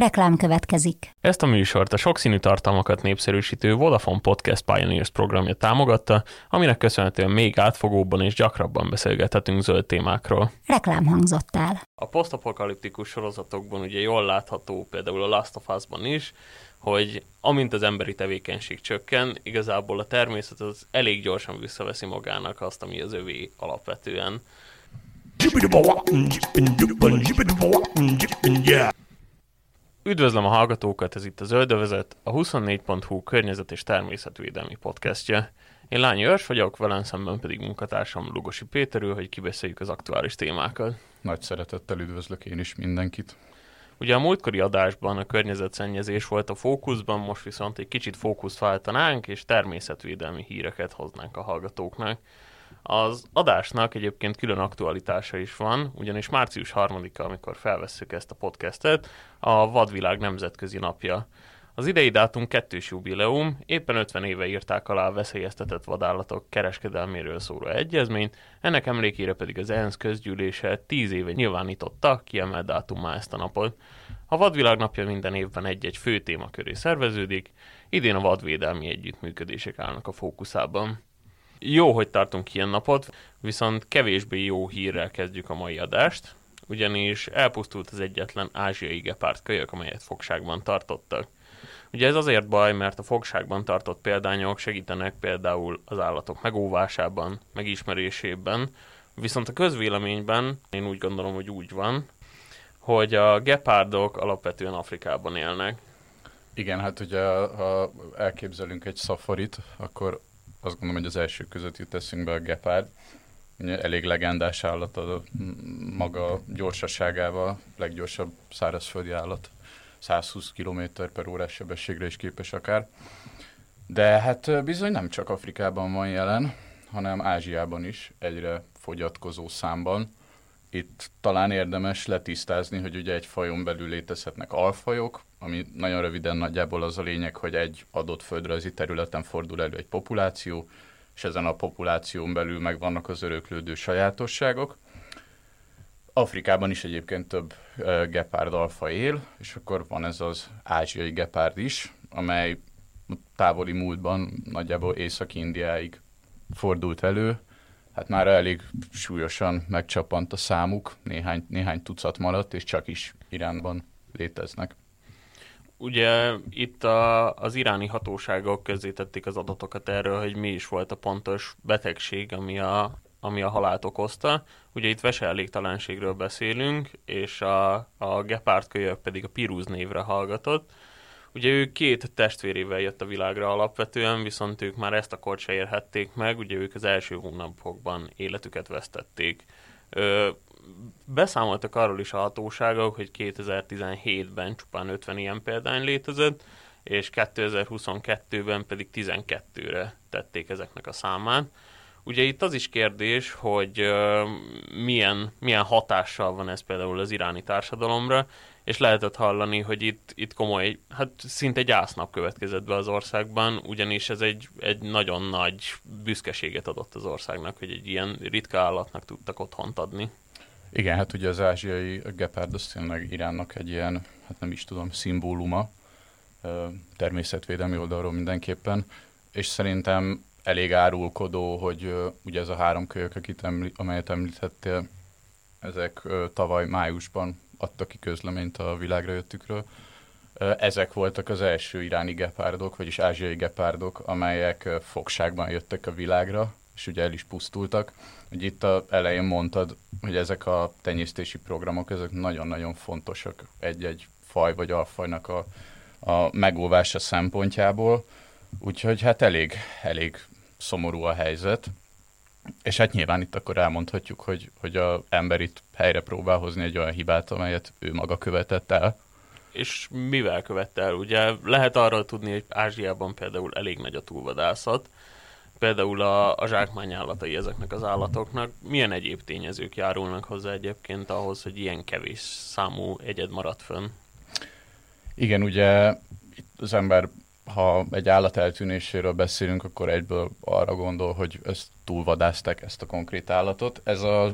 Reklám következik. Ezt a műsort a sokszínű tartalmakat népszerűsítő Vodafone Podcast Pioneers programja támogatta, aminek köszönhetően még átfogóbban és gyakrabban beszélgethetünk zöld témákról. Reklám hangzott el. A posztapokaliptikus sorozatokban ugye jól látható, például a Last of Us-ban is, hogy amint az emberi tevékenység csökken, igazából a természet az elég gyorsan visszaveszi magának azt, ami az övé alapvetően. Üdvözlöm a hallgatókat, ez itt a Zöldövezet, a 24.hu környezet és természetvédelmi podcastje. Én Lányi Örs vagyok, velem szemben pedig munkatársam Lugosi Péterül, hogy kibeszéljük az aktuális témákat. Nagy szeretettel üdvözlök én is mindenkit. Ugye a múltkori adásban a környezetszennyezés volt a fókuszban, most viszont egy kicsit fókuszt váltanánk, és természetvédelmi híreket hoznánk a hallgatóknak. Az adásnak egyébként külön aktualitása is van, ugyanis március 3-a, amikor felvesszük ezt a podcastet, a Vadvilág Nemzetközi Napja. Az idei dátum kettős jubileum, éppen 50 éve írták alá a veszélyeztetett vadállatok kereskedelméről szóló egyezményt, ennek emlékére pedig az ENSZ közgyűlése 10 éve nyilvánította kiemelt dátummá ezt a napot. A Vadvilág napja minden évben egy-egy fő téma köré szerveződik, idén a vadvédelmi együttműködések állnak a fókuszában. Jó, hogy tartunk ilyen napot, viszont kevésbé jó hírrel kezdjük a mai adást, ugyanis elpusztult az egyetlen ázsiai gepárd kölyök, amelyet fogságban tartottak. Ugye ez azért baj, mert a fogságban tartott példányok segítenek például az állatok megóvásában, megismerésében, viszont a közvéleményben én úgy gondolom, hogy úgy van, hogy a gepárdok alapvetően Afrikában élnek. Igen, hát ugye ha elképzelünk egy szafarit, akkor azt gondolom, hogy az első között jut eszünkbe a gepárd. Elég legendás állat a maga gyorsaságával, leggyorsabb szárazföldi állat. 120 km per órás sebességre is képes akár. De hát bizony nem csak Afrikában van jelen, hanem Ázsiában is egyre fogyatkozó számban. Itt talán érdemes letisztázni, hogy ugye egy fajon belül létezhetnek alfajok, ami nagyon röviden nagyjából az a lényeg, hogy egy adott földrajzi területen fordul elő egy populáció, és ezen a populáción belül megvannak az öröklődő sajátosságok. Afrikában is egyébként több uh, gepárd alfa él, és akkor van ez az ázsiai gepárd is, amely távoli múltban nagyjából Észak-Indiáig fordult elő. Hát már elég súlyosan megcsapant a számuk, néhány, néhány tucat maradt, és csak is Iránban léteznek. Ugye itt a, az iráni hatóságok közzétették az adatokat erről, hogy mi is volt a pontos betegség, ami a, ami a halált okozta. Ugye itt veselégtelenségről beszélünk, és a, a gepárdkölyök pedig a Pirúz névre hallgatott. Ugye ő két testvérével jött a világra alapvetően, viszont ők már ezt a kort se érhették meg, ugye ők az első hónapokban életüket vesztették. Ö, beszámoltak arról is a hatóságok, hogy 2017-ben csupán 50 ilyen példány létezett, és 2022-ben pedig 12-re tették ezeknek a számát. Ugye itt az is kérdés, hogy uh, milyen, milyen hatással van ez például az iráni társadalomra, és lehetett hallani, hogy itt, itt komoly, hát szinte gyásznap következett be az országban, ugyanis ez egy, egy nagyon nagy büszkeséget adott az országnak, hogy egy ilyen ritka állatnak tudtak otthont adni. Igen, hát ugye az ázsiai gepárd az tényleg Iránnak egy ilyen, hát nem is tudom, szimbóluma, természetvédelmi oldalról mindenképpen, és szerintem elég árulkodó, hogy ugye ez a három kölyök, akit emli, amelyet említettél, ezek tavaly májusban adtak ki közleményt a világra jöttükről. Ezek voltak az első iráni gepárdok, vagyis ázsiai gepárdok, amelyek fogságban jöttek a világra, és ugye el is pusztultak. Ugye itt a elején mondtad, hogy ezek a tenyésztési programok, ezek nagyon-nagyon fontosak egy-egy faj vagy alfajnak a, a megóvása szempontjából, úgyhogy hát elég, elég szomorú a helyzet. És hát nyilván itt akkor elmondhatjuk, hogy, hogy a ember itt helyre próbál hozni egy olyan hibát, amelyet ő maga követett el. És mivel követte el? Ugye lehet arról tudni, hogy Ázsiában például elég nagy a túlvadászat, például a, a zsákmányállatai ezeknek az állatoknak. Milyen egyéb tényezők járulnak hozzá egyébként ahhoz, hogy ilyen kevés számú egyed maradt fönn? Igen, ugye itt az ember, ha egy állat eltűnéséről beszélünk, akkor egyből arra gondol, hogy ezt túlvadázták ezt a konkrét állatot. Ez az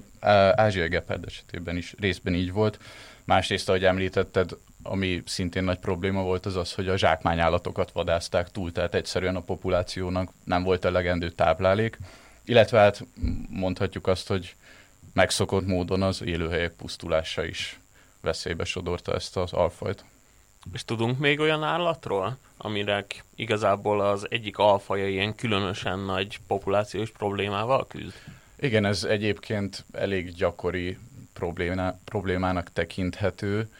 ázsiai gepard esetében is részben így volt. Másrészt, ahogy említetted, ami szintén nagy probléma volt, az az, hogy a zsákmányállatokat vadázták túl, tehát egyszerűen a populációnak nem volt elegendő táplálék, illetve hát mondhatjuk azt, hogy megszokott módon az élőhelyek pusztulása is veszélybe sodorta ezt az alfajt. És tudunk még olyan állatról, amire igazából az egyik alfaja ilyen különösen nagy populációs problémával küzd? Igen, ez egyébként elég gyakori problémá, problémának tekinthető.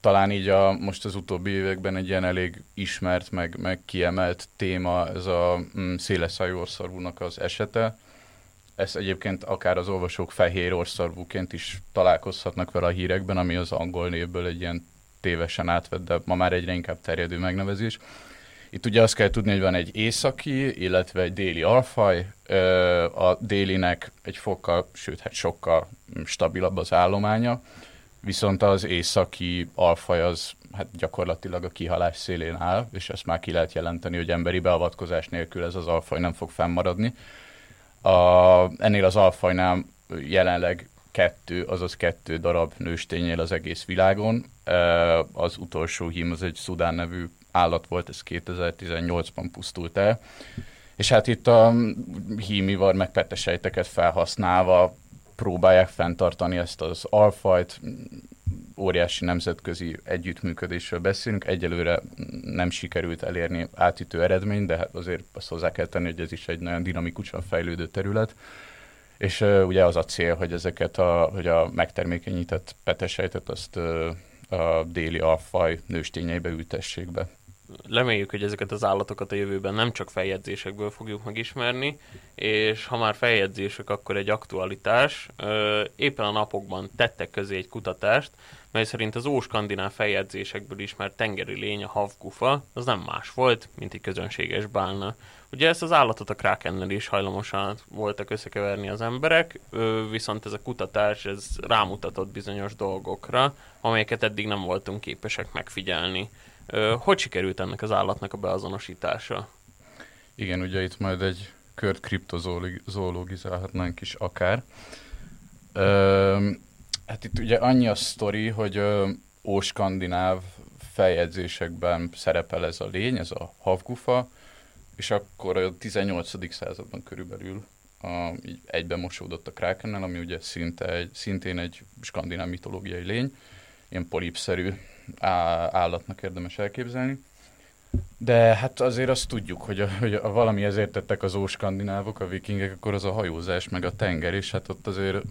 Talán így a, most az utóbbi években egy ilyen elég ismert, meg, meg kiemelt téma ez a mm, széleszájú orszarvúnak az esete. Ez egyébként akár az olvasók fehér orszarvúként is találkozhatnak vele a hírekben, ami az angol névből egy ilyen tévesen átvett, de ma már egyre inkább terjedő megnevezés. Itt ugye azt kell tudni, hogy van egy északi, illetve egy déli alfaj. A délinek egy fokkal, sőt, hát sokkal stabilabb az állománya, viszont az északi alfaj az hát gyakorlatilag a kihalás szélén áll, és ezt már ki lehet jelenteni, hogy emberi beavatkozás nélkül ez az alfaj nem fog fennmaradni. A, ennél az alfajnál jelenleg kettő, azaz kettő darab nőstényél az egész világon. Az utolsó hím az egy Szudán nevű állat volt, ez 2018-ban pusztult el. És hát itt a hímivar meg petesejteket felhasználva próbálják fenntartani ezt az alfajt, óriási nemzetközi együttműködésről beszélünk. Egyelőre nem sikerült elérni átütő eredményt, de hát azért azt hozzá kell tenni, hogy ez is egy nagyon dinamikusan fejlődő terület. És uh, ugye az a cél, hogy ezeket a, hogy a megtermékenyített petesejtet azt uh, a déli alfaj nőstényeibe ültessék be reméljük, hogy ezeket az állatokat a jövőben nem csak feljegyzésekből fogjuk megismerni, és ha már feljegyzések, akkor egy aktualitás. Éppen a napokban tettek közé egy kutatást, mely szerint az óskandináv feljegyzésekből ismert tengeri lény, a havkufa, az nem más volt, mint egy közönséges bálna. Ugye ezt az állatot a krákennel is hajlamosan voltak összekeverni az emberek, viszont ez a kutatás ez rámutatott bizonyos dolgokra, amelyeket eddig nem voltunk képesek megfigyelni. Hogy sikerült ennek az állatnak a beazonosítása? Igen, ugye itt majd egy kört kriptozoologizálhatnánk is akár. Ö, hát itt ugye annyi a sztori, hogy ö, óskandináv feljegyzésekben szerepel ez a lény, ez a havgufa, és akkor a 18. században körülbelül a, így egyben mosódott a krákennel, ami ugye szinte egy, szintén egy skandináv mitológiai lény, ilyen polipszerű állatnak érdemes elképzelni. De hát azért azt tudjuk, hogy, a, hogy a valami ezért tettek az óskandinávok, a vikingek, akkor az a hajózás, meg a tenger, és hát ott azért,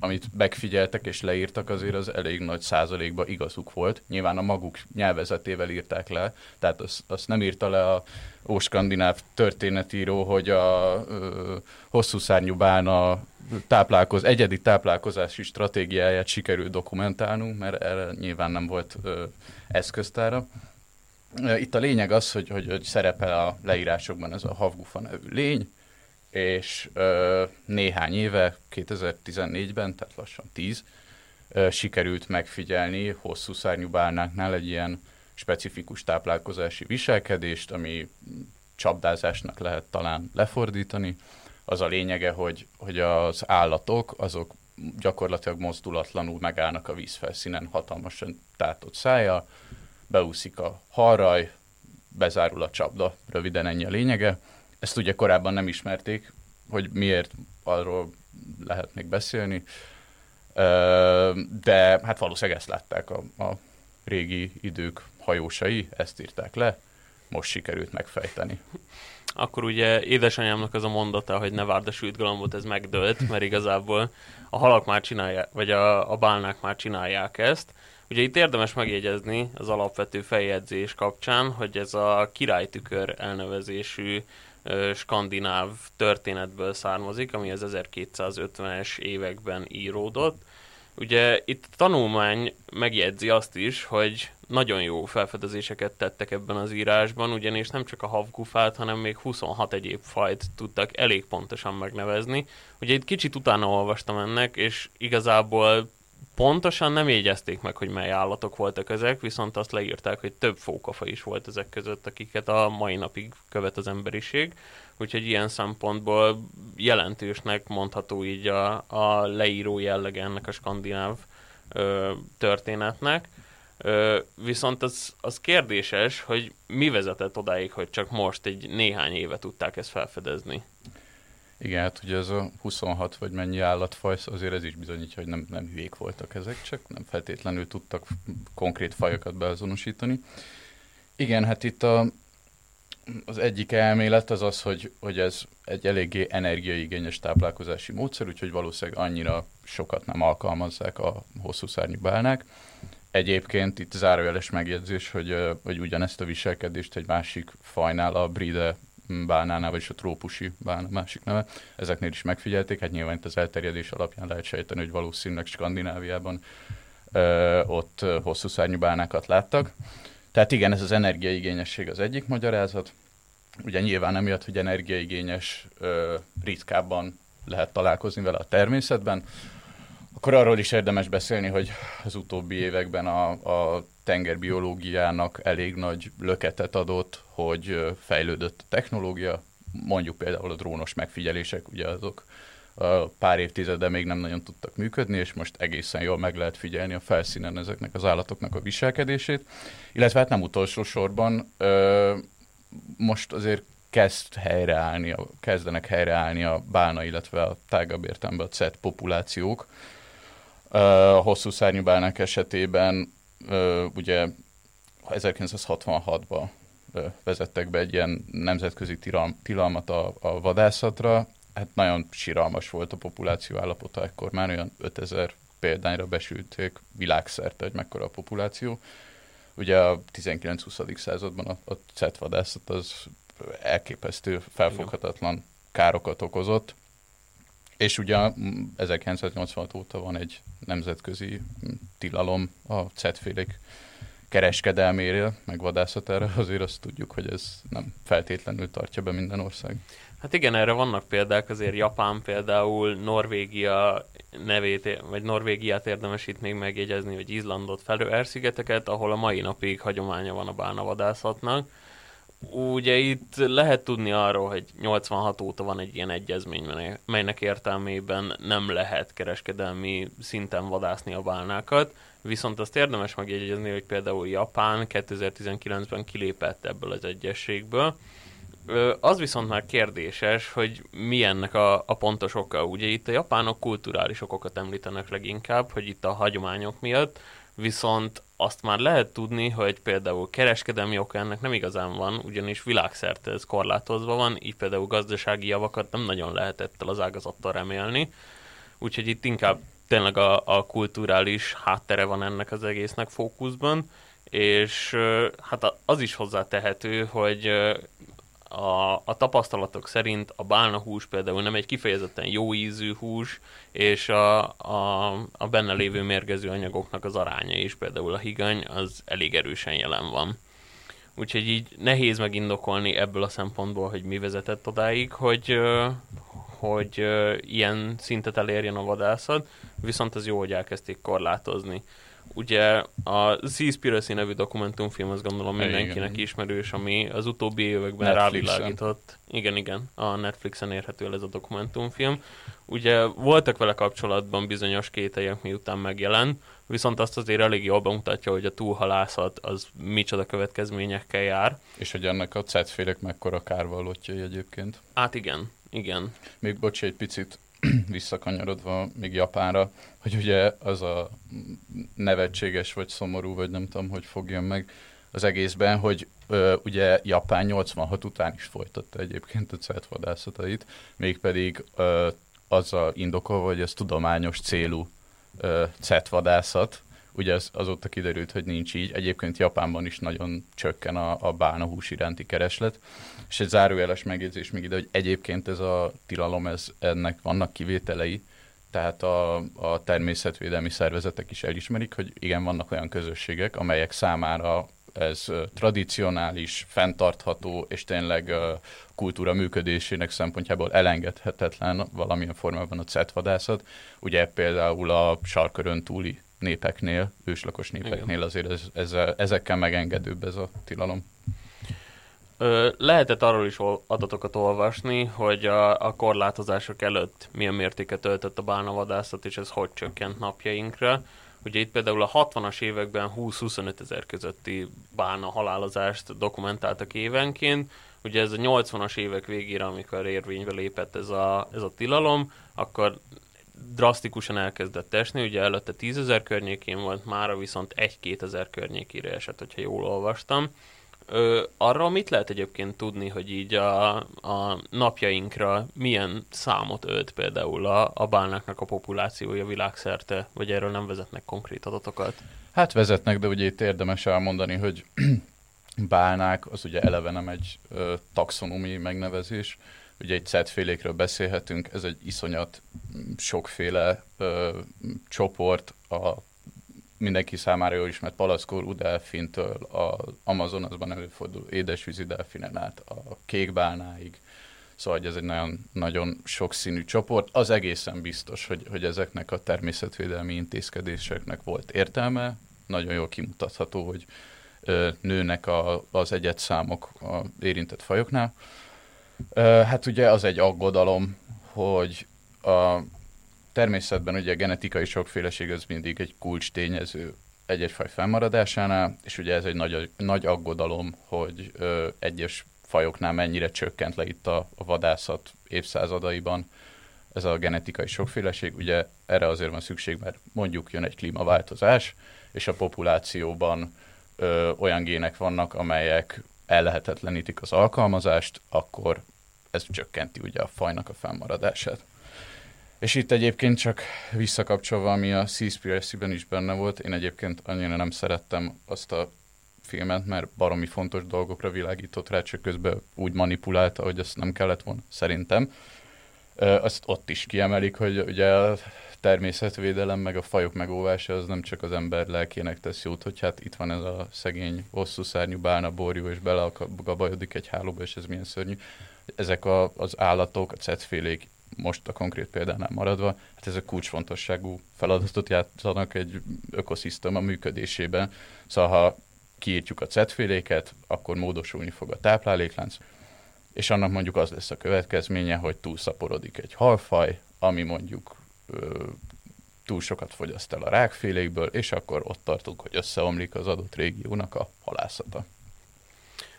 amit megfigyeltek és leírtak, azért az elég nagy százalékban igazuk volt. Nyilván a maguk nyelvezetével írták le, tehát azt, azt nem írta le a óskandináv történetíró, hogy a ö, hosszú szárnyú bána táplálkoz, egyedi táplálkozási stratégiáját sikerült dokumentálnunk, mert erre nyilván nem volt ö, eszköztára. Itt a lényeg az, hogy, hogy, hogy szerepel a leírásokban ez a Havgufa nevű lény, és ö, néhány éve, 2014-ben, tehát lassan 10, ö, sikerült megfigyelni hosszú szárnyú bálnáknál egy ilyen specifikus táplálkozási viselkedést, ami csapdázásnak lehet talán lefordítani. Az a lényege, hogy, hogy az állatok azok gyakorlatilag mozdulatlanul megállnak a vízfelszínen hatalmasan tátott szája, beúszik a harraj, bezárul a csapda, röviden ennyi a lényege. Ezt ugye korábban nem ismerték, hogy miért arról lehet még beszélni, de hát valószínűleg ezt látták a, a régi idők hajósai, ezt írták le, most sikerült megfejteni. Akkor ugye édesanyámnak az a mondata, hogy ne várd a sült galambot, ez megdőlt, mert igazából a halak már csinálják, vagy a, a bálnák már csinálják ezt, Ugye itt érdemes megjegyezni az alapvető feljegyzés kapcsán, hogy ez a királytükör elnevezésű ö, skandináv történetből származik, ami az 1250-es években íródott. Ugye itt a tanulmány megjegyzi azt is, hogy nagyon jó felfedezéseket tettek ebben az írásban, ugyanis nem csak a havgufát, hanem még 26 egyéb fajt tudtak elég pontosan megnevezni. Ugye itt kicsit utána olvastam ennek, és igazából Pontosan nem jegyezték meg, hogy mely állatok voltak ezek, viszont azt leírták, hogy több fókafa is volt ezek között, akiket a mai napig követ az emberiség. Úgyhogy ilyen szempontból jelentősnek mondható így a, a leíró jellege ennek a skandináv ö, történetnek. Ö, viszont az, az kérdéses, hogy mi vezetett odáig, hogy csak most egy néhány éve tudták ezt felfedezni. Igen, hát ugye ez a 26 vagy mennyi állatfaj, azért ez is bizonyítja, hogy nem, nem hülyék voltak ezek, csak nem feltétlenül tudtak konkrét fajokat beazonosítani. Igen, hát itt a, az egyik elmélet az az, hogy, hogy ez egy eléggé energiaigényes táplálkozási módszer, úgyhogy valószínűleg annyira sokat nem alkalmazzák a hosszú szárnyú bálnák. Egyébként itt zárójeles megjegyzés, hogy, hogy ugyanezt a viselkedést egy másik fajnál, a bride bálnánál, vagyis a trópusi bálna másik neve, ezeknél is megfigyelték, hát nyilván itt az elterjedés alapján lehet sejteni, hogy valószínűleg Skandináviában ö, ott hosszú szárnyú bálnákat láttak. Tehát igen, ez az energiaigényesség az egyik magyarázat. Ugye nyilván emiatt, hogy energiaigényes, ö, ritkábban lehet találkozni vele a természetben. Akkor arról is érdemes beszélni, hogy az utóbbi években a, a tengerbiológiának elég nagy löketet adott, hogy fejlődött a technológia, mondjuk például a drónos megfigyelések, ugye azok pár évtizede még nem nagyon tudtak működni, és most egészen jól meg lehet figyelni a felszínen ezeknek az állatoknak a viselkedését. Illetve hát nem utolsó sorban most azért kezd helyreállni, kezdenek helyreállni a bálna, illetve a tágabb értelemben a CET populációk. A hosszú szárnyú bálnák esetében ugye 1966-ban vezettek be egy ilyen nemzetközi tilalmat a, a vadászatra, hát nagyon síralmas volt a populáció állapota, ekkor már olyan 5000 példányra besülték világszerte, hogy mekkora a populáció. Ugye a 19-20. században a, a cetvadászat az elképesztő, felfoghatatlan károkat okozott, és ugye 1986 óta van egy nemzetközi tilalom a cetfélék kereskedelméről, meg vadászatára, azért azt tudjuk, hogy ez nem feltétlenül tartja be minden ország. Hát igen, erre vannak példák, azért Japán például, Norvégia nevét, vagy Norvégiát érdemes itt még megjegyezni, vagy Izlandot, Felőer-szigeteket, ahol a mai napig hagyománya van a bánavadászatnak. Ugye itt lehet tudni arról, hogy 86 óta van egy ilyen egyezmény, melynek értelmében nem lehet kereskedelmi szinten vadászni a bálnákat, viszont azt érdemes megjegyezni, hogy például Japán 2019-ben kilépett ebből az egyességből, az viszont már kérdéses, hogy mi ennek a, a pontos oka. Ugye itt a japánok kulturális okokat említenek leginkább, hogy itt a hagyományok miatt, viszont azt már lehet tudni, hogy például kereskedelmi oka ennek nem igazán van, ugyanis világszerte ez korlátozva van, így például gazdasági javakat nem nagyon lehet ettől az ágazattal remélni. Úgyhogy itt inkább tényleg a, a kulturális háttere van ennek az egésznek fókuszban, és hát az is hozzátehető, hogy a, a tapasztalatok szerint a bálna hús például nem egy kifejezetten jó ízű hús, és a, a, a benne lévő mérgező anyagoknak az aránya is, például a higany, az elég erősen jelen van. Úgyhogy így nehéz megindokolni ebből a szempontból, hogy mi vezetett odáig, hogy, hogy ilyen szintet elérjen a vadászat, viszont az jó, hogy elkezdték korlátozni. Ugye a Seaspiracy nevű dokumentumfilm, azt gondolom mindenkinek igen. ismerős, ami az utóbbi években rávilágított. Igen, igen, a Netflixen érhető el ez a dokumentumfilm. Ugye voltak vele kapcsolatban bizonyos kételyek, miután megjelent, viszont azt azért elég jól bemutatja, hogy a túlhalászat az micsoda következményekkel jár. És hogy ennek a cetfélek mekkora kárvalótjai egyébként. Hát igen, igen. Még bocs, egy picit visszakanyarodva még Japánra, hogy ugye az a nevetséges vagy szomorú, vagy nem tudom, hogy fogjon meg az egészben, hogy ö, ugye Japán 86 után is folytatta egyébként a celtvadászatait, mégpedig ö, azzal indokolva, hogy ez tudományos célú ö, ugye az, azóta kiderült, hogy nincs így. Egyébként Japánban is nagyon csökken a, a bálna hús iránti kereslet. És egy zárójeles megjegyzés még ide, hogy egyébként ez a tilalom, ez, ennek vannak kivételei, tehát a, a természetvédelmi szervezetek is elismerik, hogy igen, vannak olyan közösségek, amelyek számára ez tradicionális, fenntartható és tényleg kultúra működésének szempontjából elengedhetetlen valamilyen formában a cetvadászat. Ugye például a sarkörön túli népeknél, őslakos népeknél Igen. azért ez, ez, ezekkel megengedőbb ez a tilalom. Ö, lehetett arról is adatokat olvasni, hogy a, a korlátozások előtt milyen mértéket töltött a bálnavadászat, és ez hogy csökkent napjainkra. Ugye itt például a 60-as években 20-25 ezer közötti bálna halálozást dokumentáltak évenként, ugye ez a 80-as évek végére, amikor érvénybe lépett ez a, ez a tilalom, akkor drasztikusan elkezdett esni, ugye előtte 10 ezer környékén volt, mára viszont 1-2 ezer környékére esett, hogyha jól olvastam. Ö, arra mit lehet egyébként tudni, hogy így a, a napjainkra milyen számot ölt például a, a bálnáknak a populációja világszerte, vagy erről nem vezetnek konkrét adatokat? Hát vezetnek, de ugye itt érdemes elmondani, hogy bálnák, az ugye eleve nem egy ö, taxonomi megnevezés, ugye egy szetfélékről beszélhetünk, ez egy iszonyat sokféle ö, csoport, a mindenki számára jól ismert palackorú delfintől, az Amazonasban előforduló édesvízi delfinen át a kékbálnáig, Szóval ez egy nagyon, nagyon sokszínű csoport. Az egészen biztos, hogy, hogy ezeknek a természetvédelmi intézkedéseknek volt értelme. Nagyon jól kimutatható, hogy nőnek a, az egyetszámok a érintett fajoknál. Hát ugye az egy aggodalom, hogy a természetben ugye a genetikai sokféleség az mindig egy kulcs tényező egy-egy faj fennmaradásánál, és ugye ez egy nagy, nagy aggodalom, hogy ö, egyes fajoknál mennyire csökkent le itt a, a vadászat évszázadaiban ez a genetikai sokféleség. Ugye erre azért van szükség, mert mondjuk jön egy klímaváltozás, és a populációban ö, olyan gének vannak, amelyek ellehetetlenítik az alkalmazást, akkor ez csökkenti ugye a fajnak a fennmaradását. És itt egyébként csak visszakapcsolva, ami a Seaspiracy-ben is benne volt, én egyébként annyira nem szerettem azt a filmet, mert baromi fontos dolgokra világított rá, csak közben úgy manipulálta, hogy ezt nem kellett volna, szerintem. Azt ott is kiemelik, hogy ugye a természetvédelem, meg a fajok megóvása az nem csak az ember lelkének tesz jót, hogy hát itt van ez a szegény hosszú szárnyú bálna borjú, és belagabajodik egy hálóba, és ez milyen szörnyű. Ezek a, az állatok, a cetfélék most a konkrét példánál maradva, hát ezek kulcsfontosságú feladatot játszanak egy ökoszisztéma működésében. Szóval ha kiírtjuk a cetféléket, akkor módosulni fog a tápláléklánc, és annak mondjuk az lesz a következménye, hogy túlszaporodik egy halfaj, ami mondjuk ö, túl sokat fogyaszt el a rákfélékből, és akkor ott tartunk, hogy összeomlik az adott régiónak a halászata.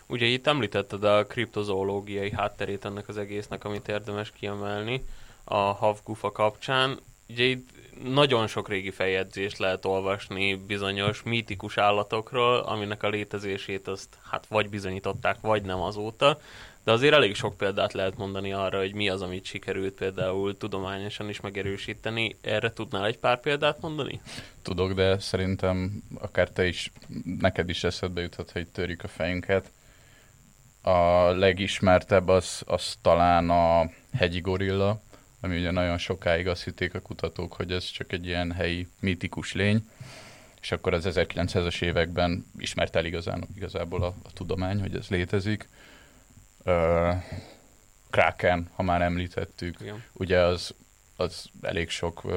Ugye itt említetted a kriptozoológiai hátterét ennek az egésznek, amit érdemes kiemelni a havgufa kapcsán. Ugye itt nagyon sok régi feljegyzést lehet olvasni bizonyos mítikus állatokról, aminek a létezését azt hát vagy bizonyították, vagy nem azóta, de azért elég sok példát lehet mondani arra, hogy mi az, amit sikerült például tudományosan is megerősíteni. Erre tudnál egy pár példát mondani? Tudok, de szerintem akár te is, neked is eszedbe juthat, hogy törjük a fejünket. A legismertebb az, az talán a hegyi gorilla, ami ugye nagyon sokáig azt hitték a kutatók, hogy ez csak egy ilyen helyi mítikus lény, és akkor az 1900-as években ismert el igazán, igazából a, a tudomány, hogy ez létezik. Uh, Kraken, ha már említettük, Igen. ugye az, az elég sok uh,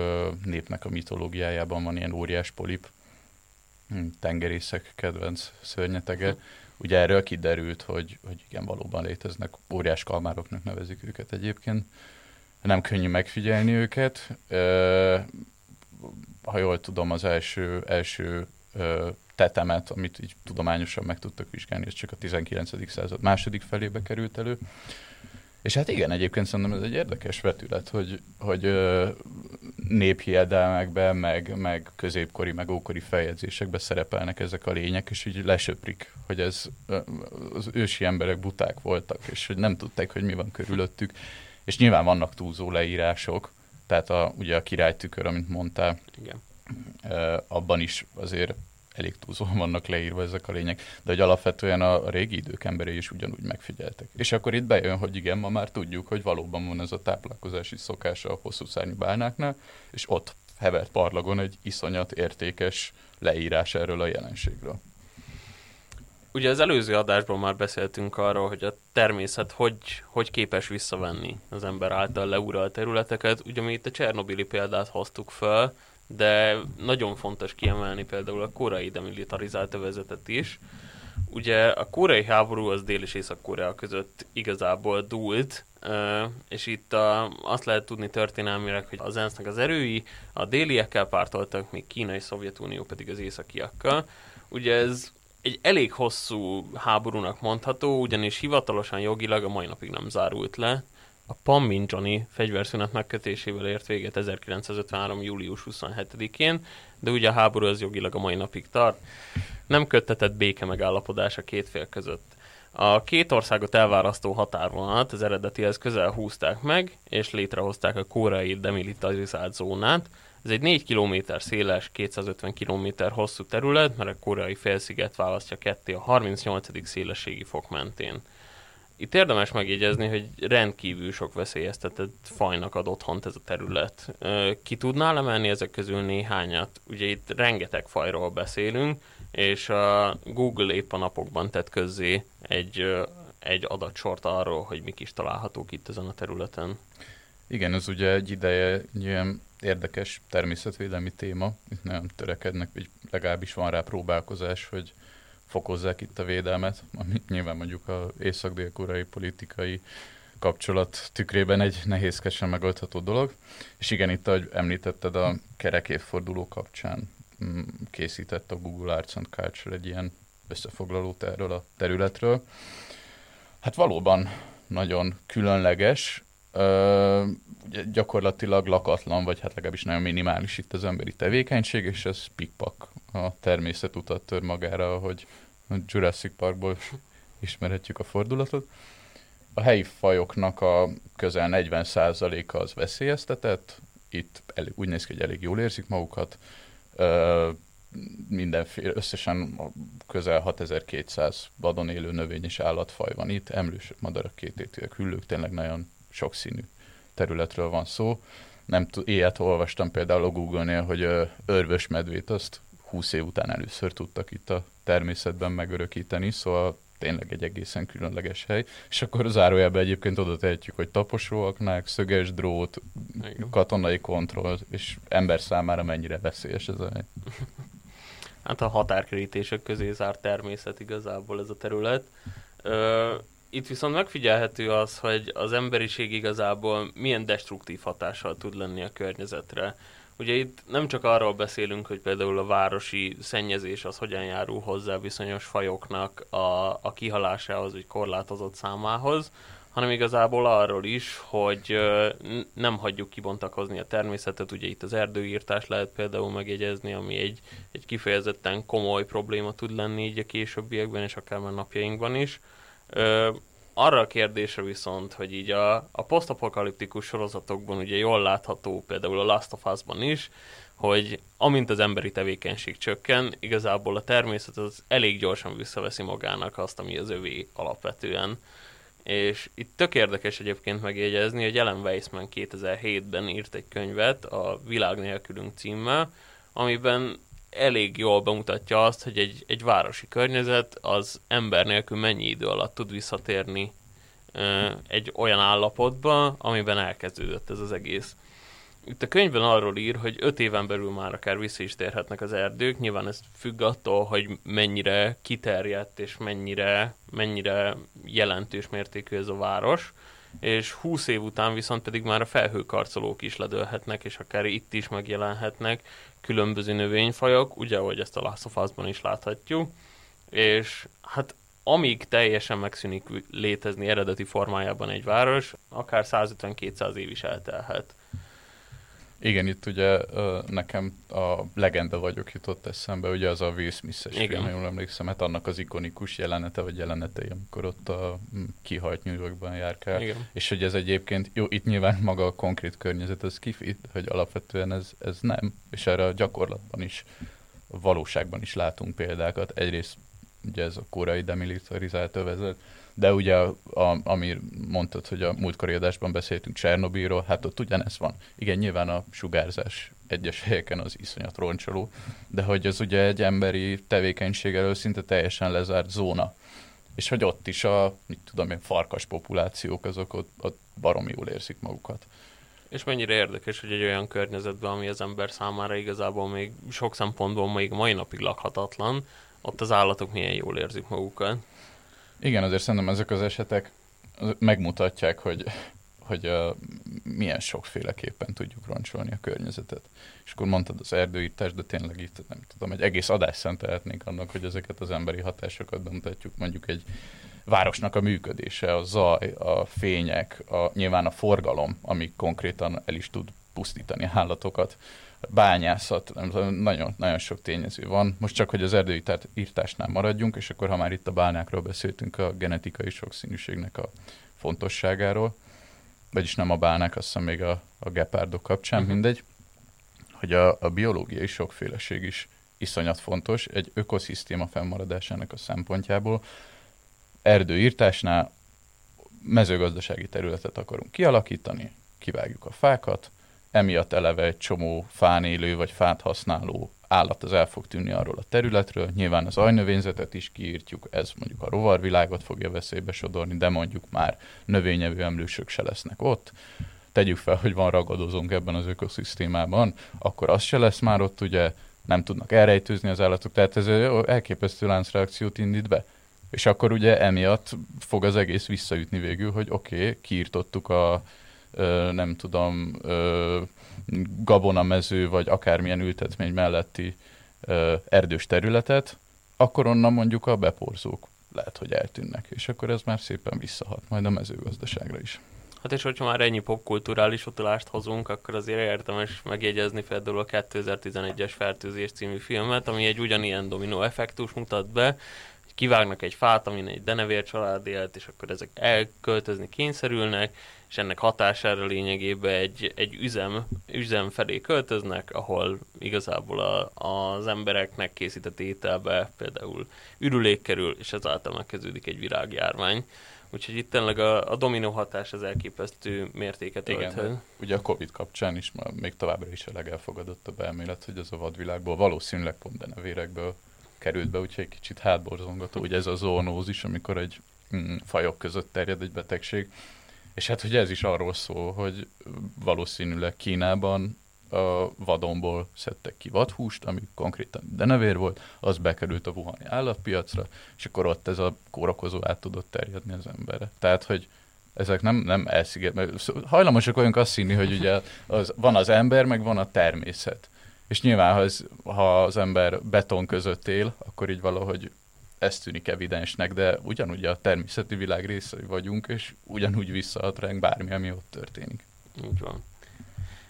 népnek a mitológiájában van ilyen óriás polip, hm, tengerészek kedvenc szörnyetege. Hm. Ugye erről kiderült, hogy, hogy igen, valóban léteznek, óriás kalmároknak nevezik őket egyébként nem könnyű megfigyelni őket. Ha jól tudom, az első, első tetemet, amit így tudományosan meg tudtak vizsgálni, ez csak a 19. század második felébe került elő. És hát igen, egyébként szerintem ez egy érdekes vetület, hogy, hogy néphiedelmekben, meg, meg középkori, meg ókori feljegyzésekben szerepelnek ezek a lények, és így lesöprik, hogy ez az ősi emberek buták voltak, és hogy nem tudták, hogy mi van körülöttük és nyilván vannak túlzó leírások, tehát a, ugye a királytükör, amit mondtál, Igen. abban is azért elég túlzóan vannak leírva ezek a lények, de hogy alapvetően a, a régi idők emberei is ugyanúgy megfigyeltek. És akkor itt bejön, hogy igen, ma már tudjuk, hogy valóban van ez a táplálkozási szokása a hosszú szárnyú bálnáknál, és ott hevert parlagon egy iszonyat értékes leírás erről a jelenségről. Ugye az előző adásban már beszéltünk arról, hogy a természet hogy, hogy képes visszavenni az ember által leuralt területeket. Ugye mi itt a Csernobili példát hoztuk fel, de nagyon fontos kiemelni például a korai demilitarizált övezetet is, Ugye a koreai háború az Dél- és Észak-Korea között igazából dúlt, és itt a, azt lehet tudni történelmileg, hogy az ENSZ-nek az erői a déliekkel pártoltak, míg Kína és Szovjetunió pedig az északiakkal. Ugye ez egy elég hosszú háborúnak mondható, ugyanis hivatalosan jogilag a mai napig nem zárult le. A Panmunjoni fegyverszünet megkötésével ért véget 1953. július 27-én, de ugye a háború az jogilag a mai napig tart. Nem köttetett béke megállapodás a két fél között. A két országot elválasztó határvonalat az eredetihez közel húzták meg, és létrehozták a koreai demilitarizált zónát. Ez egy 4 km széles, 250 km hosszú terület, mert a koreai félsziget választja ketté a 38. szélességi fok mentén. Itt érdemes megjegyezni, hogy rendkívül sok veszélyeztetett fajnak ad otthont ez a terület. Ki tudnál emelni ezek közül néhányat? Ugye itt rengeteg fajról beszélünk, és a Google épp a napokban tett közzé egy, egy adatsort arról, hogy mik is találhatók itt ezen a területen. Igen, ez ugye egy ideje érdekes természetvédelmi téma. Itt nagyon törekednek, vagy legalábbis van rá próbálkozás, hogy fokozzák itt a védelmet, ami nyilván mondjuk a észak-dél-koreai politikai kapcsolat tükrében egy nehézkesen megoldható dolog. És igen, itt, ahogy említetted, a kerek évforduló kapcsán mm, készített a Google Arts and Culture egy ilyen összefoglalót erről a területről. Hát valóban nagyon különleges, Gyakorlatilag lakatlan, vagy hát legalábbis nagyon minimális itt az emberi tevékenység, és ez pikpak a természetutat tör magára, hogy a Jurassic Parkból ismerhetjük a fordulatot. A helyi fajoknak a közel 40%-a az veszélyeztetett, itt elég, úgy néz ki, hogy elég jól érzik magukat, ö, mindenféle, összesen közel 6200 vadon élő növény és állatfaj van itt, emlősök, madarak, kététűek, hüllők, tényleg nagyon sokszínű területről van szó. Nem t- ilyet olvastam például a Google-nél, hogy örvös medvét azt 20 év után először tudtak itt a természetben megörökíteni, szóval tényleg egy egészen különleges hely. És akkor zárójelben egyébként oda tehetjük, hogy taposóaknák, szöges drót, Igen. katonai kontroll, és ember számára mennyire veszélyes ez a hely. Hát a határkerítések közé zárt természet igazából ez a terület. Ö, itt viszont megfigyelhető az, hogy az emberiség igazából milyen destruktív hatással tud lenni a környezetre. Ugye itt nem csak arról beszélünk, hogy például a városi szennyezés az hogyan járul hozzá bizonyos fajoknak a, a kihalásához, vagy korlátozott számához, hanem igazából arról is, hogy nem hagyjuk kibontakozni a természetet, ugye itt az erdőírtás lehet például megjegyezni, ami egy, egy kifejezetten komoly probléma tud lenni így a későbbiekben, és akár már napjainkban is. Arra a kérdésre viszont, hogy így a, a posztapokaliptikus sorozatokban ugye jól látható, például a Last of Us-ban is, hogy amint az emberi tevékenység csökken, igazából a természet az elég gyorsan visszaveszi magának azt, ami az övé alapvetően. És itt tök érdekes egyébként megjegyezni, hogy Ellen Weissman 2007-ben írt egy könyvet a Világ nélkülünk címmel, amiben elég jól bemutatja azt, hogy egy, egy városi környezet az ember nélkül mennyi idő alatt tud visszatérni ö, egy olyan állapotba, amiben elkezdődött ez az egész. Itt a könyvben arról ír, hogy öt éven belül már akár vissza is térhetnek az erdők. Nyilván ez függ attól, hogy mennyire kiterjedt és mennyire, mennyire jelentős mértékű ez a város és 20 év után viszont pedig már a felhőkarcolók is ledőlhetnek, és akár itt is megjelenhetnek különböző növényfajok, ugye, ahogy ezt a Last of Us-ban is láthatjuk, és hát amíg teljesen megszűnik létezni eredeti formájában egy város, akár 150-200 év is eltelhet. Igen, itt ugye nekem a legenda vagyok jutott eszembe, ugye az a Will Smith-es film, jól emlékszem, hát annak az ikonikus jelenete, vagy jelenetei, amikor ott a kihalt New Yorkban járkál. Igen. És hogy ez egyébként, jó, itt nyilván maga a konkrét környezet, az kifit, hogy alapvetően ez, ez nem, és erre a gyakorlatban is, a valóságban is látunk példákat. Egyrészt ugye ez a korai demilitarizált övezet, de ugye, a, a, ami mondtad, hogy a múltkori adásban beszéltünk Csernobilról, hát ott ugyanez van. Igen, nyilván a sugárzás egyes helyeken az iszonyat roncsoló, de hogy az ugye egy emberi tevékenység elől szinte teljesen lezárt zóna. És hogy ott is a, mit tudom én, farkas populációk, azok ott, ott baromi jól érzik magukat. És mennyire érdekes, hogy egy olyan környezetben, ami az ember számára igazából még sok szempontból még mai napig lakhatatlan, ott az állatok milyen jól érzik magukat. Igen, azért szerintem ezek az esetek megmutatják, hogy, hogy a, milyen sokféleképpen tudjuk roncsolni a környezetet. És akkor mondtad az erdőírtás, de tényleg itt nem tudom, egy egész adást szentelhetnénk annak, hogy ezeket az emberi hatásokat bemutatjuk, mondjuk egy városnak a működése, a zaj, a fények, a, nyilván a forgalom, ami konkrétan el is tud pusztítani állatokat, bányászat, nagyon, nagyon sok tényező van. Most csak, hogy az erdőírtásnál maradjunk, és akkor ha már itt a bálnákról beszéltünk, a genetikai sokszínűségnek a fontosságáról, vagyis nem a bálnák, azt hiszem még a, a gepárdok kapcsán, uh-huh. mindegy, hogy a, a biológiai sokféleség is iszonyat fontos egy ökoszisztéma fennmaradásának a szempontjából. Erdőírtásnál mezőgazdasági területet akarunk kialakítani, kivágjuk a fákat, emiatt eleve egy csomó fán élő vagy fát használó állat az el fog tűnni arról a területről. Nyilván az ajnövényzetet is kiírtjuk, ez mondjuk a rovarvilágot fogja veszélybe sodorni, de mondjuk már növényevő emlősök se lesznek ott. Tegyük fel, hogy van ragadozónk ebben az ökoszisztémában, akkor az se lesz már ott, ugye nem tudnak elrejtőzni az állatok, tehát ez elképesztő láncreakciót indít be. És akkor ugye emiatt fog az egész visszaütni végül, hogy oké, okay, kiirtottuk a, nem tudom, gabonamező, vagy akármilyen ültetmény melletti erdős területet, akkor onnan mondjuk a beporzók lehet, hogy eltűnnek, és akkor ez már szépen visszahat majd a mezőgazdaságra is. Hát és hogyha már ennyi popkulturális utalást hozunk, akkor azért érdemes megjegyezni például a 2011-es Fertőzés című filmet, ami egy ugyanilyen dominó effektus mutat be, kivágnak egy fát, amin egy denevér család élt, és akkor ezek elköltözni kényszerülnek, és ennek hatására lényegében egy, egy üzem, üzem felé költöznek, ahol igazából a, az embereknek készített ételbe például ürülék kerül, és ezáltal megkezdődik egy virágjárvány. Úgyhogy itt tényleg a, a dominó hatás az elképesztő mértéket ölthet. Igen, ugye a Covid kapcsán is ma még továbbra is a legelfogadottabb elmélet, hogy az a vadvilágból valószínűleg pont denevérekből került be, úgyhogy egy kicsit hátborzongató, ugye ez a zoonózis, amikor egy mm, fajok között terjed egy betegség. És hát ugye ez is arról szól, hogy valószínűleg Kínában a vadonból szedtek ki vadhúst, ami konkrétan denevér volt, az bekerült a Wuhani állatpiacra, és akkor ott ez a kórokozó át tudott terjedni az emberre. Tehát, hogy ezek nem, nem elsziget, mert hajlamosak vagyunk azt hinni, hogy ugye az, van az ember, meg van a természet. És nyilván, ha, ez, ha az ember beton között él, akkor így valahogy ez tűnik evidensnek, de ugyanúgy a természeti világ részei vagyunk, és ugyanúgy visszaad ránk bármi, ami ott történik. Így van.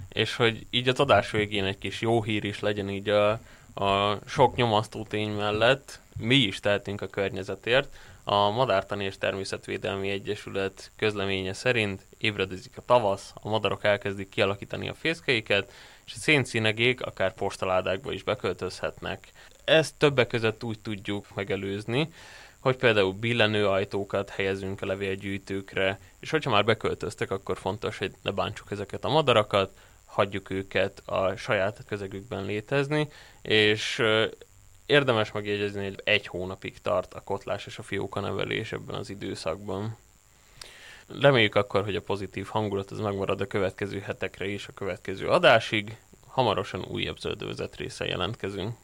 És hogy így az adás végén egy kis jó hír is legyen így a, a sok nyomasztó tény mellett, mi is tehetünk a környezetért. A Madártani és Természetvédelmi Egyesület közleménye szerint ébredezik a tavasz, a madarak elkezdik kialakítani a fészkeiket, és a szénszínegék akár postaládákba is beköltözhetnek. Ezt többek között úgy tudjuk megelőzni, hogy például billenő ajtókat helyezünk a levélgyűjtőkre, és hogyha már beköltöztek, akkor fontos, hogy ne bántsuk ezeket a madarakat, hagyjuk őket a saját közegükben létezni, és érdemes megjegyezni, hogy egy hónapig tart a kotlás és a fióka nevelés ebben az időszakban. Reméljük akkor, hogy a pozitív hangulat az megmarad a következő hetekre is, a következő adásig. Hamarosan újabb zöldövezet része jelentkezünk.